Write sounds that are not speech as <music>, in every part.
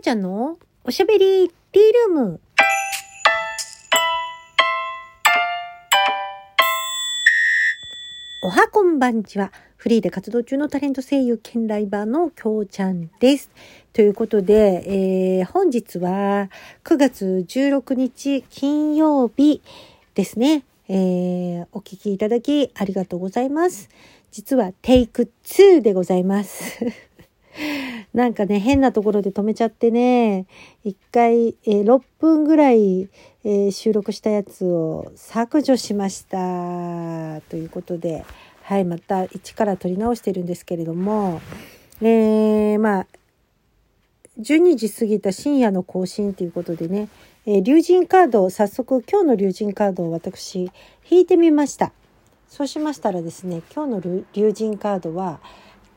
ちゃんのおしゃべりティールーム。おはこんばんちは。フリーで活動中のタレント声優兼ライバーのきょうちゃんです。ということで、えー、本日は9月16日金曜日ですね。えー、お聞きいただきありがとうございます。実はテイク2でございます。<laughs> <laughs> なんかね、変なところで止めちゃってね、一回、えー、6分ぐらい、えー、収録したやつを削除しました。ということで、はい、また一から撮り直してるんですけれども、えー、まあ、12時過ぎた深夜の更新ということでね、えー、竜神カードを早速今日の竜神カードを私引いてみました。そうしましたらですね、今日の竜神カードは、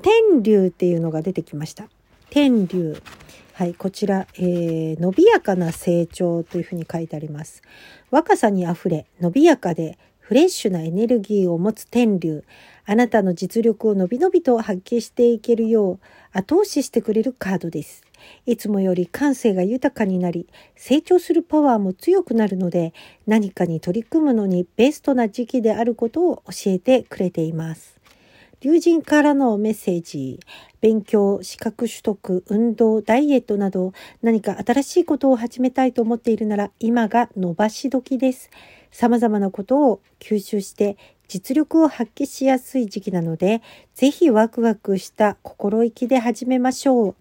天竜っていうのが出てきました。天竜。はい、こちら、えー、伸びやかな成長というふうに書いてあります。若さにあふれ、伸びやかで、フレッシュなエネルギーを持つ天竜。あなたの実力をのびのびと発揮していけるよう後押ししてくれるカードです。いつもより感性が豊かになり、成長するパワーも強くなるので、何かに取り組むのにベストな時期であることを教えてくれています。友人からのメッセージ、勉強、資格取得、運動、ダイエットなど何か新しいことを始めたいと思っているなら今が伸ばし時です。様々なことを吸収して実力を発揮しやすい時期なので、ぜひワクワクした心意気で始めましょう。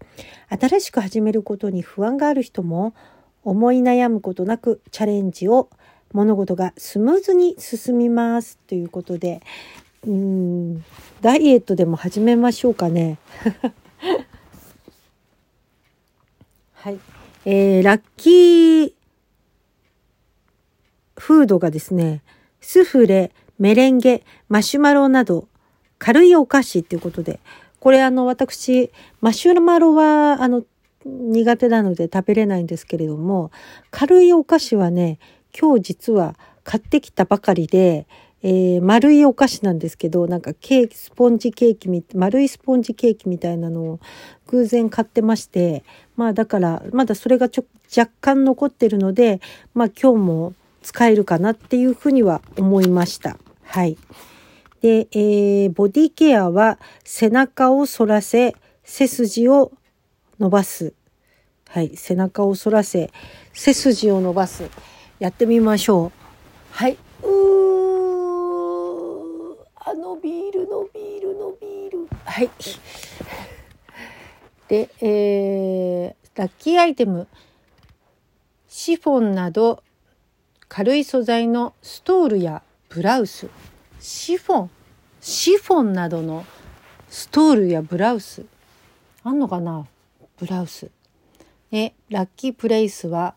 新しく始めることに不安がある人も思い悩むことなくチャレンジを物事がスムーズに進みますということで、うん、ダイエットでも始めましょうかね。<laughs> はい。えー、ラッキーフードがですね、スフレ、メレンゲ、マシュマロなど、軽いお菓子っていうことで、これあの、私、マシュマロは、あの、苦手なので食べれないんですけれども、軽いお菓子はね、今日実は買ってきたばかりで、えー、丸いお菓子なんですけど、なんかケーキ、スポンジケーキみ、丸いスポンジケーキみたいなのを偶然買ってまして、まあだから、まだそれがちょ若干残ってるので、まあ今日も使えるかなっていうふうには思いました。はい。で、えー、ボディケアは背中を反らせ、背筋を伸ばす。はい。背中を反らせ、背筋を伸ばす。やってみましょう。はい。のビールのビールのビールはい。で、えー、ラッキーアイテム。シフォンなど軽い素材のストールやブラウス。シフォンシフォンなどのストールやブラウス。あんのかな？ブラウス。でラッキープレイスは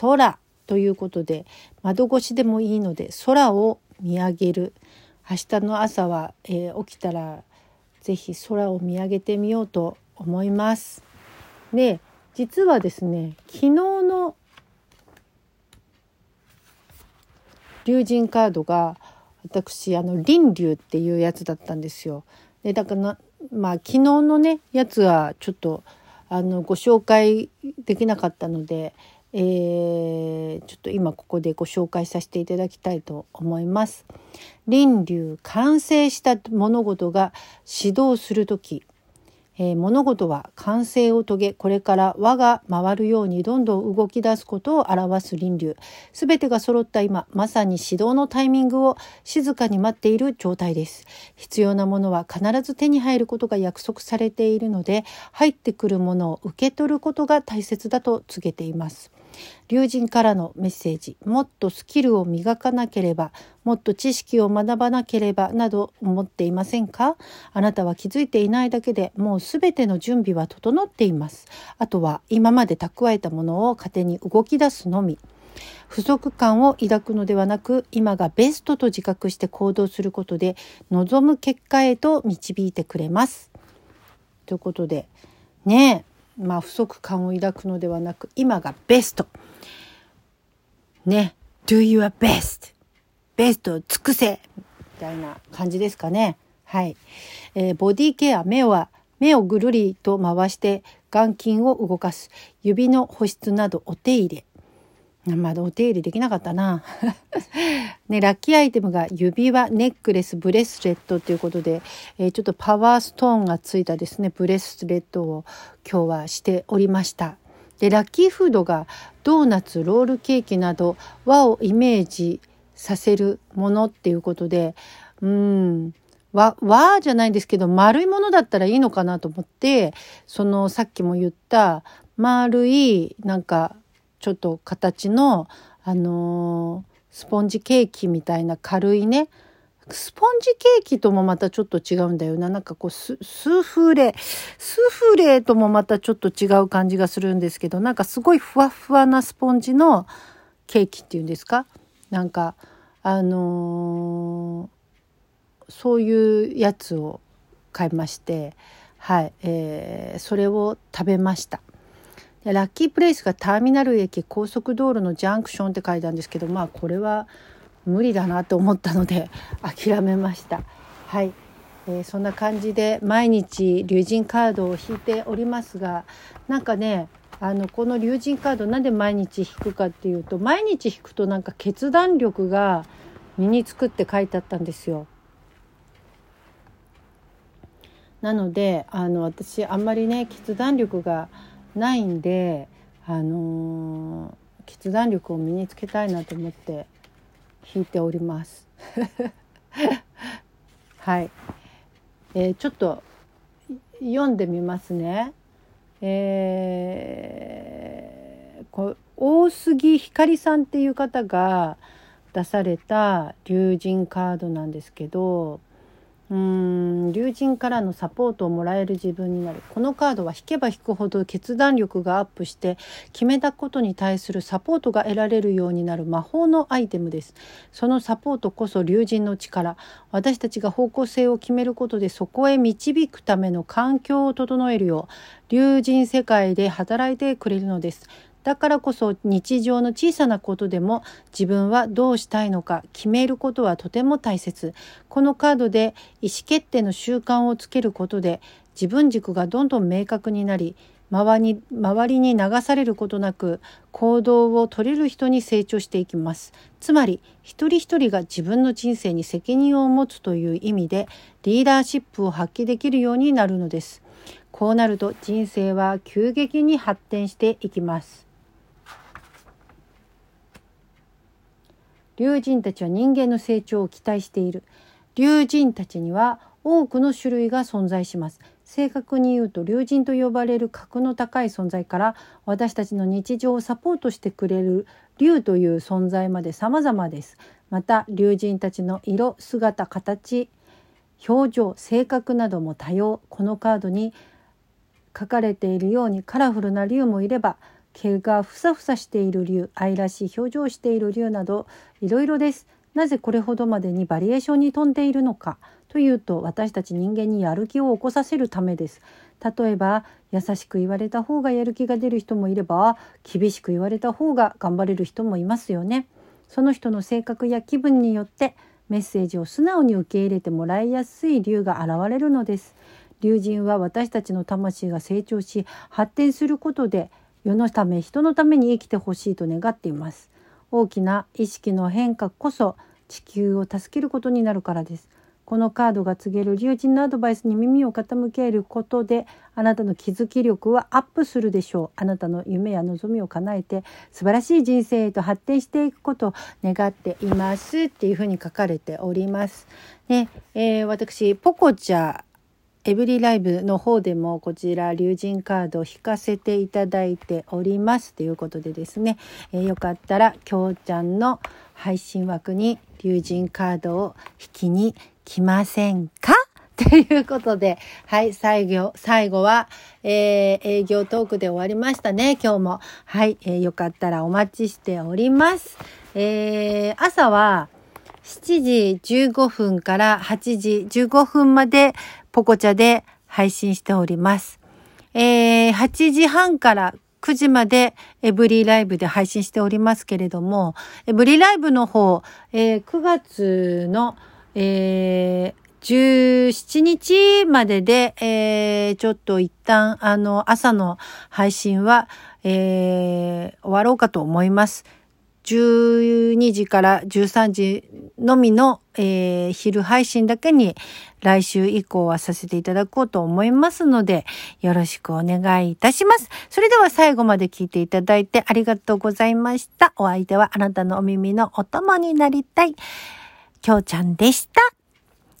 空ということで窓越しでもいいので空を見上げる。明日の朝は、えー、起きたら是非空を見上げてみようと思います。で実はですね昨日の龍神カードが私あの輪龍っていうやつだったんですよ。でだからまあ昨日のねやつはちょっとあのご紹介できなかったので、えー、ちょっと今ここでご紹介させていただきたいと思います。輪流完成した物事が始動する時、えー、物事は完成を遂げこれから輪が回るようにどんどん動き出すことを表す輪流。すべてが揃った今まさに始動のタイミングを静かに待っている状態です。必要なものは必ず手に入ることが約束されているので入ってくるものを受け取ることが大切だと告げています。龍神からのメッセージ。もっとスキルを磨かなければもっと知識を学ばなければなど思っていませんか？あなたは気づいていないだけでもうすべての準備は整っています。あとは今まで蓄えたものを糧に動き出すのみ。不足感を抱くのではなく今がベストと自覚して行動することで望む結果へと導いてくれます。ということでねえ。まあ、不足感を抱くのではなく今がベスト。ね。Do your best. ベストを尽くせ。みたいな感じですかね。はい、えー、ボディケア目は目をぐるりと回して眼筋を動かす、指の保湿などお手入れ。まだお手入れできなかったな。<laughs> ね、ラッキーアイテムが指輪、ネックレス、ブレスレットということで、えー、ちょっとパワーストーンがついたですね、ブレスレットを今日はしておりました。で、ラッキーフードがドーナツ、ロールケーキなど和をイメージさせるものっていうことで、うん、和、和じゃないんですけど、丸いものだったらいいのかなと思って、そのさっきも言った丸い、なんか、ちょっと形の、あのー、スポンジケーキみたいな軽いね、スポンジケーキともまたちょっと違うんだよな。なんかこうス、スフレ、スフレともまたちょっと違う感じがするんですけど、なんかすごいふわふわなスポンジのケーキっていうんですか？なんか、あのーそういうやつを買いましてはい、えー、それを食べましたラッキープレイスがターミナル駅高速道路のジャンクションって書いたんですけどまあこれは無理だなと思ったので <laughs> 諦めましたはい、えー、そんな感じで毎日龍神カードを引いておりますがなんかねあのこの龍神カードなんで毎日引くかっていうと毎日引くとなんか決断力が身につくって書いてあったんですよ。なのであの私あんまりね決断力がないんで、あのー、決断力を身につけたいなと思って弾いております。<laughs> はい、えー、ちょっと読んでみますね。えー、こ大杉ひかりさんっていう方が出された龍神カードなんですけどうーん。龍神からのサポートをもらえる自分になる。このカードは引けば引くほど決断力がアップして決めたことに対するサポートが得られるようになる。魔法のアイテムです。そのサポートこそ龍神の力。私たちが方向性を決めることでそこへ導くための環境を整えるよう龍神世界で働いてくれるのです。だからこそ日常の小さなことでも自分はどうしたいのか決めることはとても大切。このカードで意思決定の習慣をつけることで自分軸がどんどん明確になり周りに周りに流されることなく行動を取れる人に成長していきます。つまり一人一人が自分の人生に責任を持つという意味でリーダーシップを発揮できるようになるのです。こうなると人生は急激に発展していきます。竜神たちは人間の成長を期待している。竜神たちには多くの種類が存在します。正確に言うと竜神と呼ばれる格の高い存在から私たちの日常をサポートしてくれる竜という存在まで様々です。また竜神たちの色、姿、形、表情、性格なども多様。このカードに書かれているようにカラフルな竜もいれば毛がふさふさしている竜愛らしい表情をしている竜などいろいろです。なぜこれほどまでにバリエーションに富んでいるのか？というと私たち人間にやる気を起こさせるためです。例えば優しく言われた方がやる気が出る人もいれば厳しく言われた方が頑張れる人もいますよね。その人の性格や気分によってメッセージを素直に受け入れてもらいやすい竜が現れるのです。竜神は私たちの魂が成長し発展することで世のため人のために生きてほしいと願っています。大きな意識の変化こそ地球を助けることになるからです。このカードが告げる竜神のアドバイスに耳を傾けることであなたの気づき力はアップするでしょう。あなたの夢や望みを叶えて素晴らしい人生へと発展していくことを願っていますっていうふうに書かれております。ねえー、私ポコチャエブリライブの方でもこちら龍神カードを引かせていただいておりますということでですね、えー、よかったらきょうちゃんの配信枠に龍神カードを引きに来ませんか？<laughs> ということで、はい、最後、最後は、えー、営業トークで終わりましたね、今日も。はい、えー、よかったらお待ちしております。えー、朝は、7時15分から8時15分までポコチャで配信しております。えー、8時半から9時までエブリーライブで配信しておりますけれども、エブリーライブの方、えー、9月の、えー、17日までで、えー、ちょっと一旦、あの、朝の配信は、えー、終わろうかと思います。12時から13時のみの、えー、昼配信だけに来週以降はさせていただこうと思いますので、よろしくお願いいたします。それでは最後まで聞いていただいてありがとうございました。お相手はあなたのお耳のお供になりたい、きょうちゃんでした。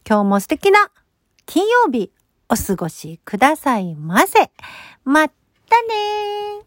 今日も素敵な金曜日お過ごしくださいませ。またね。